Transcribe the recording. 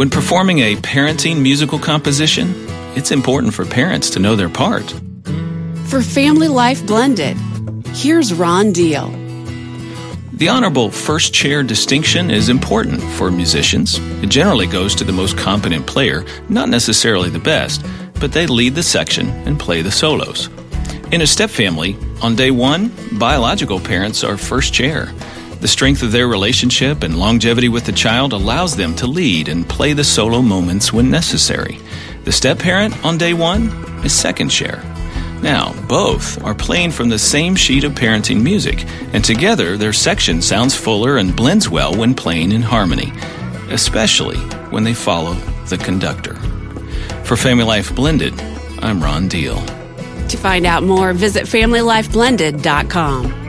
When performing a parenting musical composition, it's important for parents to know their part. For Family Life Blended, here's Ron Deal. The honorable first chair distinction is important for musicians. It generally goes to the most competent player, not necessarily the best, but they lead the section and play the solos. In a step family, on day one, biological parents are first chair. The strength of their relationship and longevity with the child allows them to lead and play the solo moments when necessary. The step parent on day one is second chair. Now, both are playing from the same sheet of parenting music, and together their section sounds fuller and blends well when playing in harmony, especially when they follow the conductor. For Family Life Blended, I'm Ron Deal. To find out more, visit FamilyLifeBlended.com.